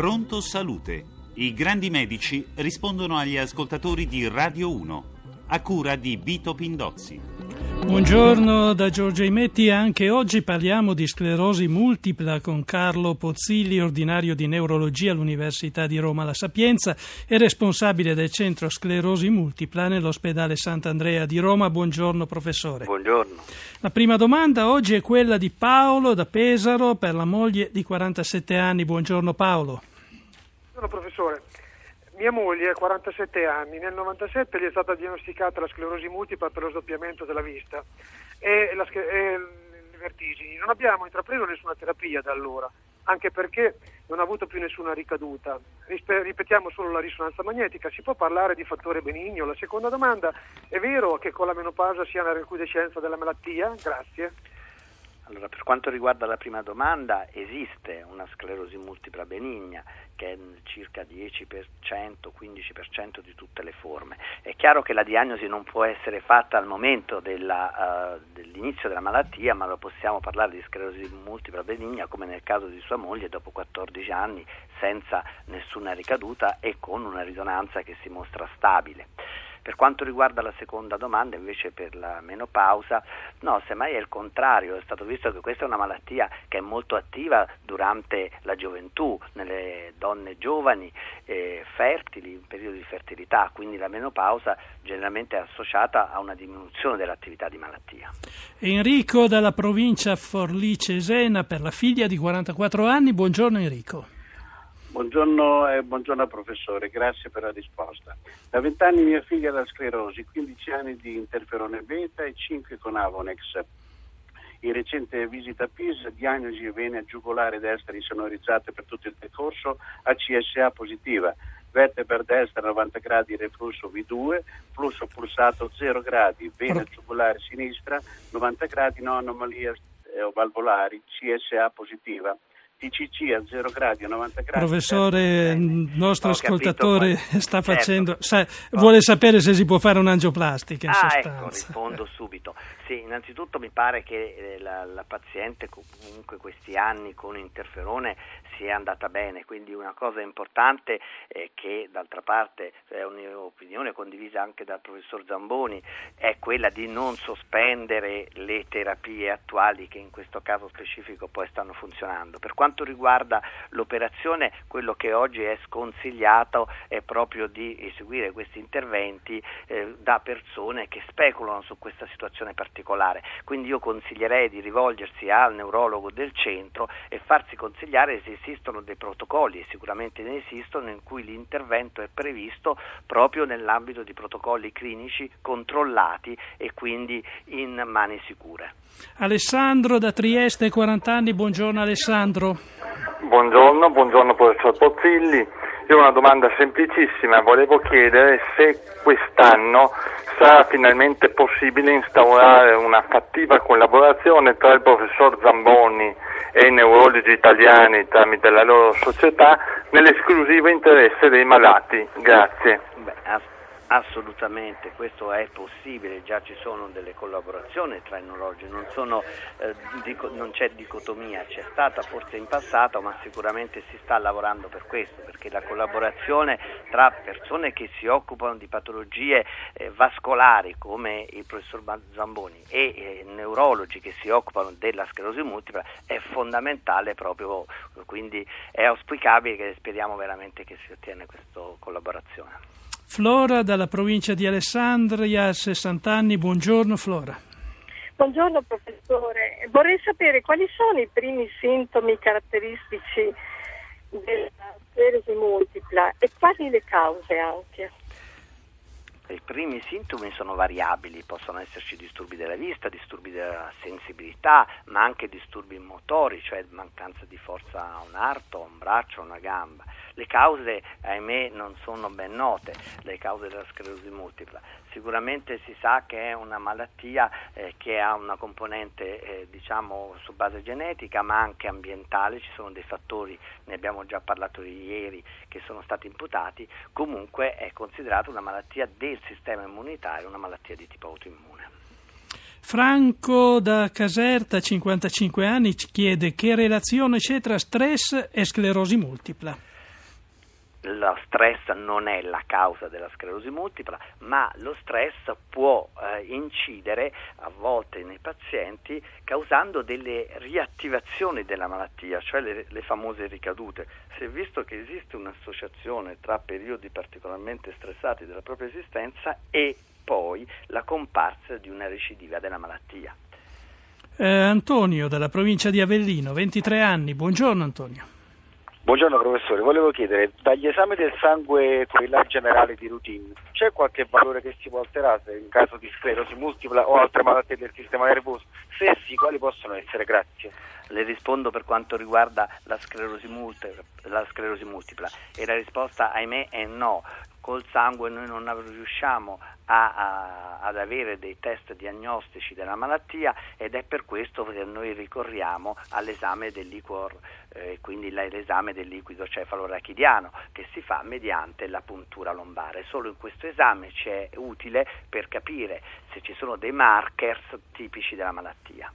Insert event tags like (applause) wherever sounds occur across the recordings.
Pronto Salute. I grandi medici rispondono agli ascoltatori di Radio 1, a cura di Vito Pindozzi. Buongiorno da Giorgio Imetti, anche oggi parliamo di sclerosi multipla con Carlo Pozzilli, ordinario di neurologia all'Università di Roma La Sapienza e responsabile del centro sclerosi multipla nell'ospedale Sant'Andrea di Roma. Buongiorno professore. Buongiorno. La prima domanda oggi è quella di Paolo da Pesaro per la moglie di 47 anni. Buongiorno Paolo. Buongiorno professore. Mia moglie ha 47 anni, nel 97 gli è stata diagnosticata la sclerosi multipla per lo sdoppiamento della vista e, la, e le vertigini. Non abbiamo intrapreso nessuna terapia da allora, anche perché non ha avuto più nessuna ricaduta. Ripetiamo solo la risonanza magnetica, si può parlare di fattore benigno? La seconda domanda, è vero che con la menopausa si ha una recrudescenza della malattia? Grazie. Allora, per quanto riguarda la prima domanda, esiste una sclerosi multipla benigna che è circa 10%, 15% di tutte le forme. È chiaro che la diagnosi non può essere fatta al momento della, uh, dell'inizio della malattia, ma lo possiamo parlare di sclerosi multipla benigna come nel caso di sua moglie dopo 14 anni senza nessuna ricaduta e con una risonanza che si mostra stabile. Per quanto riguarda la seconda domanda, invece per la menopausa, no, semmai è il contrario, è stato visto che questa è una malattia che è molto attiva durante la gioventù, nelle donne giovani, eh, fertili, in periodo di fertilità, quindi la menopausa generalmente è associata a una diminuzione dell'attività di malattia. Enrico dalla provincia Forlì-Cesena per la figlia di 44 anni, buongiorno Enrico. Buongiorno e buongiorno professore, grazie per la risposta. Da 20 anni mia figlia ha la sclerosi, 15 anni di interferone beta e 5 con Avonex. In recente visita a Pisa, diagnosi vene giugolare destra insonorizzate per tutto il percorso a CSA positiva, vertebra destra 90 gradi reflusso V2, flusso pulsato 0 gradi, vena giugolare sinistra 90 gradi, no anomalie eh, valvolari, CSA positiva. TCC a 0 gradi a 90 gradi. Professore, il nostro ascoltatore capito, (laughs) sta certo. facendo, sa, vuole sapere se si può fare un'angioplastica. In ah, sostanza. ecco, rispondo subito. Sì, innanzitutto mi pare che eh, la, la paziente comunque questi anni con interferone sia andata bene, quindi una cosa importante eh, che d'altra parte è un'opinione condivisa anche dal professor Zamboni è quella di non sospendere le terapie attuali che in questo caso specifico poi stanno funzionando. Per quanto riguarda l'operazione, quello che oggi è sconsigliato è proprio di eseguire questi interventi eh, da persone che speculano su questa situazione particolare. Quindi io consiglierei di rivolgersi al neurologo del centro e farsi consigliare se esistono dei protocolli, e sicuramente ne esistono, in cui l'intervento è previsto proprio nell'ambito di protocolli clinici controllati e quindi in mani sicure. Alessandro da Trieste, 40 anni, buongiorno Alessandro. Buongiorno, buongiorno professor Pozzilli. Io ho una domanda semplicissima, volevo chiedere se quest'anno sarà finalmente possibile instaurare una cattiva collaborazione tra il professor Zamboni e i neurologi italiani tramite la loro società nell'esclusivo interesse dei malati. Grazie. Assolutamente, questo è possibile, già ci sono delle collaborazioni tra i neurologi, non, sono, eh, dico, non, c'è dicotomia, c'è stata forse in passato ma sicuramente si sta lavorando per questo, perché la collaborazione tra persone che si occupano di patologie eh, vascolari come il professor Zamboni e eh, neurologi che si occupano della sclerosi multipla è fondamentale proprio, quindi è auspicabile che speriamo veramente che si ottiene questa collaborazione. Flora dalla provincia di Alessandria, 60 anni, buongiorno Flora. Buongiorno professore, vorrei sapere quali sono i primi sintomi caratteristici della sclerosi multipla e quali le cause anche. I primi sintomi sono variabili, possono esserci disturbi della vista, disturbi della sensibilità, ma anche disturbi motori, cioè mancanza di forza a un arto, a un braccio, a una gamba. Le cause, ahimè, non sono ben note, le cause della sclerosi multipla. Sicuramente si sa che è una malattia eh, che ha una componente eh, diciamo su base genetica ma anche ambientale, ci sono dei fattori, ne abbiamo già parlato ieri, che sono stati imputati, comunque è considerata una malattia del sistema immunitario, una malattia di tipo autoimmune. Franco da Caserta, 55 anni, ci chiede che relazione c'è tra stress e sclerosi multipla. Lo stress non è la causa della sclerosi multipla, ma lo stress può eh, incidere a volte nei pazienti causando delle riattivazioni della malattia, cioè le, le famose ricadute. Si è visto che esiste un'associazione tra periodi particolarmente stressati della propria esistenza e poi la comparsa di una recidiva della malattia. Eh, Antonio dalla provincia di Avellino, 23 anni. Buongiorno Antonio. Buongiorno professore, volevo chiedere, dagli esami del sangue quelli là generali di routine, c'è qualche valore che si può alterare in caso di sclerosi multipla o altre malattie del sistema nervoso? Se sì, quali possono essere? Grazie. Le rispondo per quanto riguarda la sclerosi, multipla, la sclerosi multipla e la risposta ahimè è no col sangue noi non riusciamo a, a, ad avere dei test diagnostici della malattia ed è per questo che noi ricorriamo all'esame del liquor, eh, quindi l'esame del liquido cefalorachidiano che si fa mediante la puntura lombare. Solo in questo esame ci è utile per capire se ci sono dei markers tipici della malattia.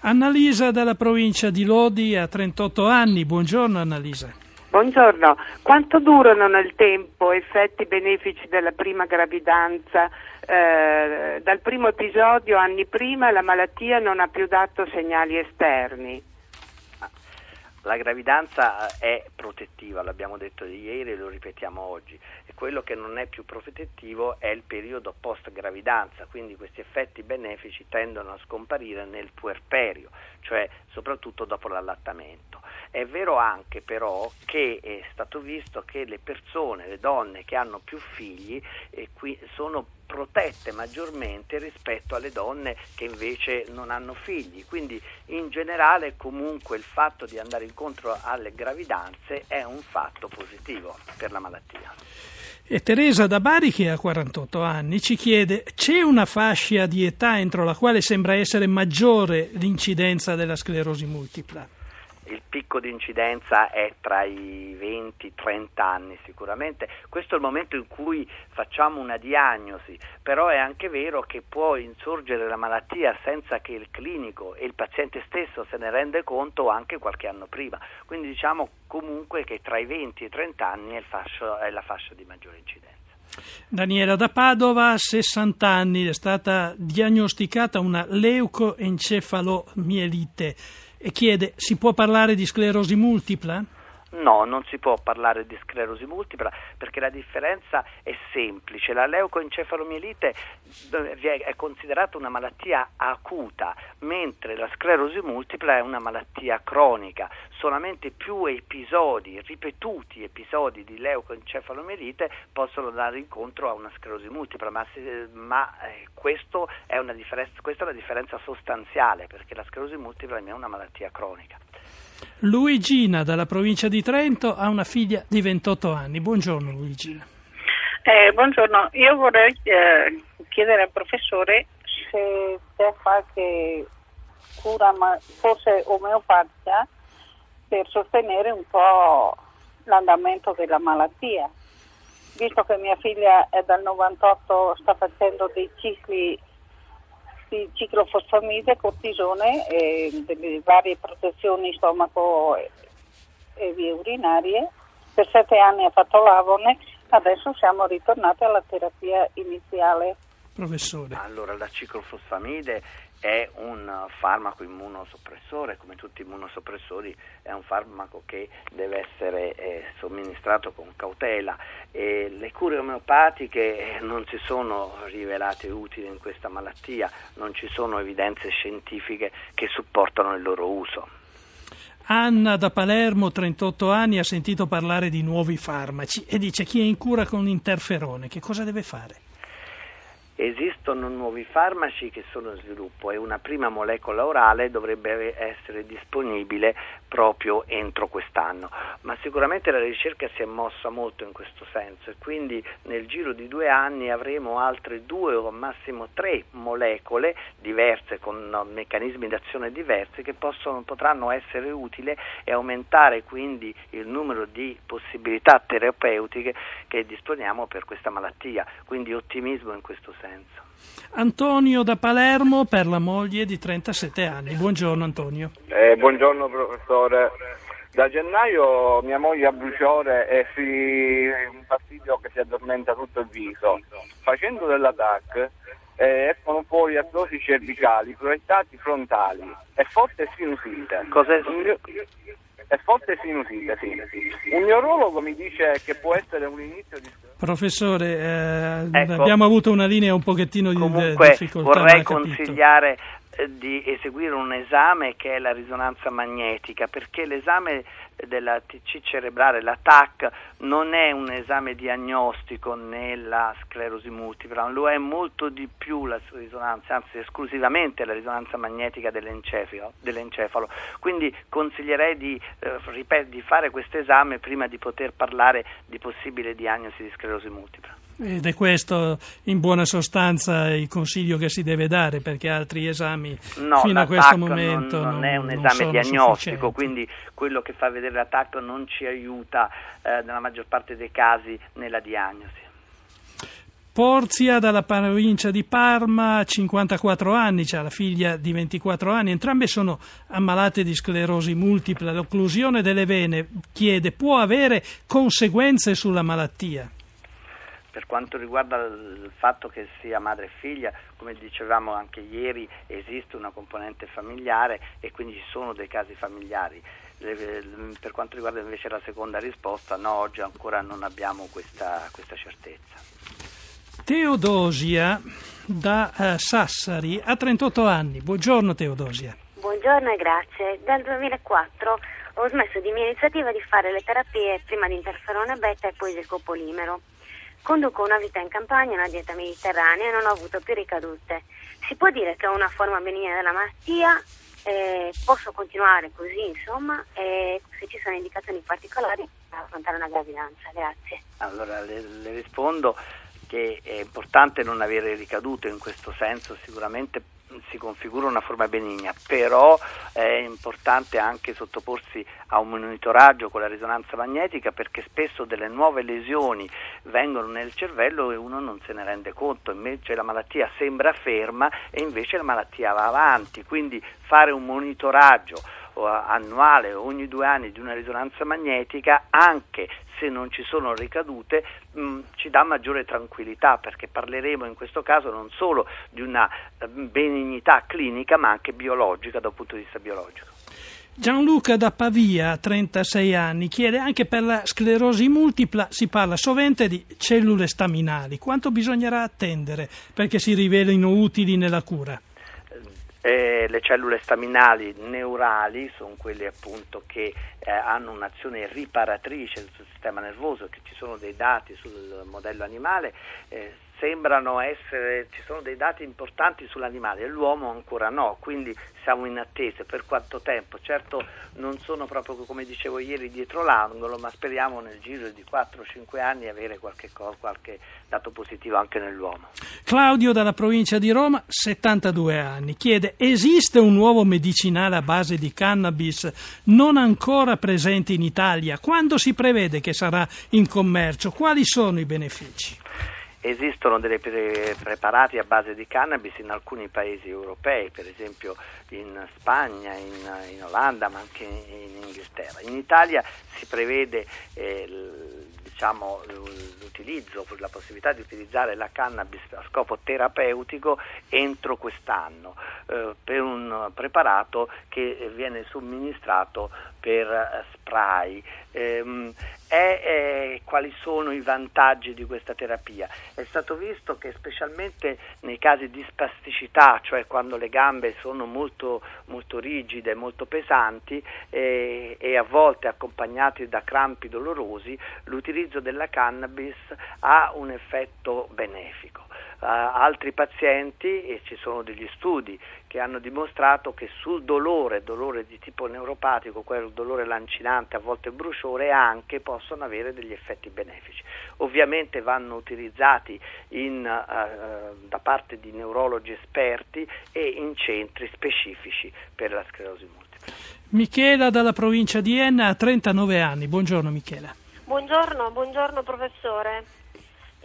Annalisa dalla provincia di Lodi ha 38 anni. Buongiorno Annalisa. Buongiorno, quanto durano nel tempo effetti benefici della prima gravidanza? Eh, dal primo episodio, anni prima, la malattia non ha più dato segnali esterni. La gravidanza è protettiva, l'abbiamo detto ieri e lo ripetiamo oggi, e quello che non è più protettivo è il periodo post gravidanza, quindi questi effetti benefici tendono a scomparire nel puerperio, cioè soprattutto dopo l'allattamento. È vero anche però che è stato visto che le persone, le donne che hanno più figli eh, sono protette maggiormente rispetto alle donne che invece non hanno figli. Quindi in generale comunque il fatto di andare incontro alle gravidanze è un fatto positivo per la malattia. E Teresa da Bari, che ha 48 anni, ci chiede: c'è una fascia di età entro la quale sembra essere maggiore l'incidenza della sclerosi multipla? Il picco di incidenza è tra i 20 e 30 anni sicuramente. Questo è il momento in cui facciamo una diagnosi, però è anche vero che può insorgere la malattia senza che il clinico e il paziente stesso se ne rende conto anche qualche anno prima. Quindi diciamo comunque che tra i 20 e i 30 anni è, fascio, è la fascia di maggiore incidenza. Daniela da Padova, 60 anni, è stata diagnosticata una leucoencefalomielite e chiede si può parlare di sclerosi multipla? No, non si può parlare di sclerosi multipla perché la differenza è semplice. La leucoencefalomielite è considerata una malattia acuta, mentre la sclerosi multipla è una malattia cronica. Solamente più episodi, ripetuti episodi di leucoencefalomielite possono dare incontro a una sclerosi multipla, ma, se, ma eh, è una questa è una differenza sostanziale perché la sclerosi multipla è una malattia cronica. Luigina dalla provincia di Trento ha una figlia di 28 anni. Buongiorno Luigina. Eh, buongiorno, io vorrei eh, chiedere al professore se c'è qualche cura, ma forse omeopatica, per sostenere un po' l'andamento della malattia. Visto che mia figlia è dal 98, sta facendo dei cicli di ciclofosfamide, cortisone e delle varie protezioni stomaco e, e vie urinarie. Per sette anni ha fatto l'Avonex, adesso siamo ritornati alla terapia iniziale. Professore. Allora, la ciclofosfamide è un farmaco immunosoppressore, come tutti i immunosoppressori è un farmaco che deve essere eh, somministrato con cautela e le cure omeopatiche non si sono rivelate utili in questa malattia, non ci sono evidenze scientifiche che supportano il loro uso. Anna da Palermo, 38 anni, ha sentito parlare di nuovi farmaci e dice chi è in cura con interferone, che cosa deve fare? Esistono nuovi farmaci che sono in sviluppo e una prima molecola orale dovrebbe essere disponibile proprio entro quest'anno, ma sicuramente la ricerca si è mossa molto in questo senso e quindi nel giro di due anni avremo altre due o massimo tre molecole diverse con meccanismi d'azione diversi che possono, potranno essere utili e aumentare quindi il numero di possibilità terapeutiche che disponiamo per questa malattia, quindi ottimismo in questo senso senso. Antonio da Palermo per la moglie di 37 anni. Buongiorno Antonio. Eh, buongiorno professore. Da gennaio mia moglie ha bruciore e si... un fastidio che si addormenta tutto il viso. Facendo dell'attack eh, escono fuori artrosi cervicali, proiettati frontali e forte sinusite. Cos'è? È forte sinusite, sì. Un neurologo mi dice che può essere un inizio di... Professore, eh, Ecco. abbiamo avuto una linea un pochettino di Comunque difficoltà. vorrei consigliare eh, di eseguire un esame che è la risonanza magnetica, perché l'esame della TC cerebrale, la TAC, non è un esame diagnostico nella sclerosi multipla, lo è molto di più la risonanza, anzi esclusivamente la risonanza magnetica dell'encefalo. Quindi consiglierei di, eh, ripet- di fare questo esame prima di poter parlare di possibile diagnosi di sclerosi multipla. Ed è questo in buona sostanza il consiglio che si deve dare perché altri esami No, fino a questo momento non, non è un non esame diagnostico, quindi quello che fa vedere la TAC non ci aiuta eh, nella maggior parte dei casi nella diagnosi. Porzia dalla provincia di Parma, 54 anni, c'ha la figlia di 24 anni, entrambe sono ammalate di sclerosi multipla. L'occlusione delle vene chiede può avere conseguenze sulla malattia. Per quanto riguarda il fatto che sia madre e figlia, come dicevamo anche ieri, esiste una componente familiare e quindi ci sono dei casi familiari. Le- Per quanto riguarda invece la seconda risposta, no, oggi ancora non abbiamo questa, questa certezza. Teodosia da eh, Sassari ha 38 anni. Buongiorno Teodosia. Buongiorno e grazie. Dal 2004 ho smesso di mia iniziativa di fare le terapie prima di interferone beta e poi del copolimero. Conduco una vita in campagna, una dieta mediterranea e non ho avuto più ricadute. Si può dire che ho una forma benigna della malattia, eh, posso continuare così insomma e se ci sono indicazioni particolari per affrontare una gravidanza. Grazie. Allora le, le rispondo che è importante non avere ricadute in questo senso, sicuramente si configura una forma benigna, però è importante anche sottoporsi a un monitoraggio con la risonanza magnetica perché spesso delle nuove lesioni vengono nel cervello e uno non se ne rende conto, invece la malattia sembra ferma e invece la malattia va avanti, quindi fare un monitoraggio annuale o ogni due anni di una risonanza magnetica anche se non ci sono ricadute mh, ci dà maggiore tranquillità perché parleremo in questo caso non solo di una eh, benignità clinica ma anche biologica dal punto di vista biologico. Gianluca da Pavia, 36 anni, chiede anche per la sclerosi multipla si parla sovente di cellule staminali. Quanto bisognerà attendere perché si rivelino utili nella cura? Eh, le cellule staminali neurali sono quelle appunto che eh, hanno un'azione riparatrice sul sistema nervoso, che ci sono dei dati sul modello animale, eh, sembrano essere, ci sono dei dati importanti sull'animale, l'uomo ancora no, quindi siamo in attesa per quanto tempo. Certo non sono proprio come dicevo ieri dietro l'angolo, ma speriamo nel giro di 4-5 anni avere qualche, qualche dato positivo anche nell'uomo. Claudio dalla provincia di Roma, 72 anni, chiede esiste un nuovo medicinale a base di cannabis non ancora presente in Italia? Quando si prevede che sarà in commercio? Quali sono i benefici? Esistono dei pre- preparati a base di cannabis in alcuni paesi europei, per esempio in Spagna, in, in Olanda, ma anche in Inghilterra. In Italia si prevede eh, diciamo, l'utilizzo, la possibilità di utilizzare la cannabis a scopo terapeutico entro quest'anno eh, per un preparato che viene somministrato per spray. Ehm, è, quali sono i vantaggi di questa terapia? È stato visto che specialmente nei casi di spasticità, cioè quando le gambe sono molto, molto rigide, molto pesanti eh, e a volte accompagnati da crampi dolorosi, l'utilizzo della cannabis ha un effetto benefico. Uh, altri pazienti, e ci sono degli studi che hanno dimostrato che sul dolore, dolore di tipo neuropatico, quel dolore lancinante, a volte bruciore, anche possono avere degli effetti benefici. Ovviamente vanno utilizzati in, uh, da parte di neurologi esperti e in centri specifici per la sclerosi multipla. Michela dalla provincia di Enna ha 39 anni. Buongiorno Michela. Buongiorno, buongiorno professore.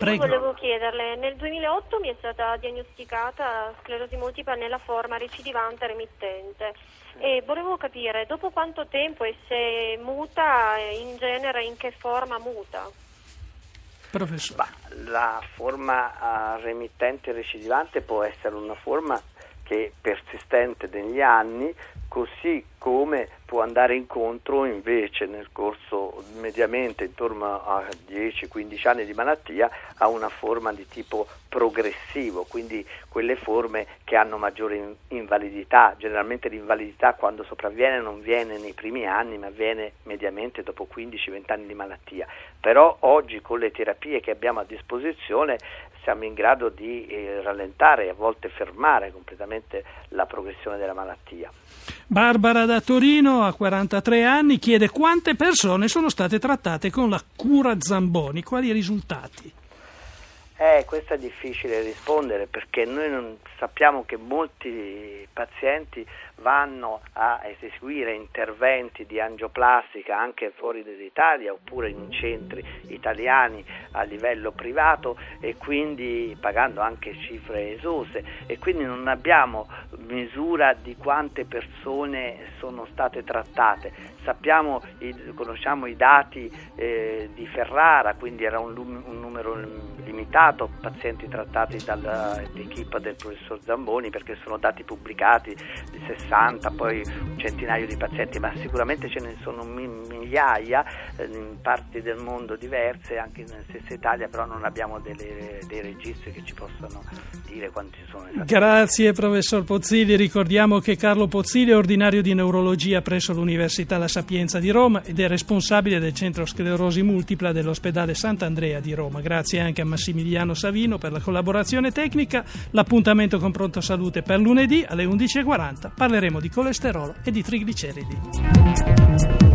Prego. Io volevo chiederle, nel 2008 mi è stata diagnosticata sclerosi multipla nella forma recidivante remittente e volevo capire dopo quanto tempo e se muta, in genere in che forma muta? Professore. Bah, la forma uh, remittente recidivante può essere una forma che è persistente negli anni, così come può andare incontro invece nel corso mediamente intorno a 10-15 anni di malattia a una forma di tipo progressivo, quindi quelle forme che hanno maggiore invalidità. Generalmente l'invalidità quando sopravviene non viene nei primi anni, ma viene mediamente dopo 15-20 anni di malattia. Però oggi con le terapie che abbiamo a disposizione siamo in grado di eh, rallentare e a volte fermare completamente la progressione della malattia. Barbara da Torino, a 43 anni, chiede quante persone sono state trattate con la cura Zamboni, quali risultati? Eh, questo è difficile rispondere perché noi non sappiamo che molti pazienti vanno a eseguire interventi di angioplastica anche fuori dall'Italia oppure in centri italiani a livello privato e quindi pagando anche cifre esose e quindi non abbiamo misura di quante persone sono state trattate. Sappiamo, conosciamo i dati eh, di Ferrara, quindi era un, un numero limitato pazienti trattati dall'equipe del professor Zamboni perché sono dati pubblicati di 60, poi un centinaio di pazienti, ma sicuramente ce ne sono migliaia eh, in parti del mondo diverse, anche nella stessa Italia, però non abbiamo delle, dei registri che ci possano dire quanti sono esattamente. Grazie professor Pozzilli, ricordiamo che Carlo Pozzilli è ordinario di neurologia presso l'Università La Sapienza di Roma ed è responsabile del centro sclerosi multipla dell'ospedale Sant'Andrea di Roma. Grazie anche a Massimiliano Savino per la collaborazione tecnica. L'appuntamento con Pronto Salute per lunedì alle 11.40 parleremo di colesterolo e di trigliceridi.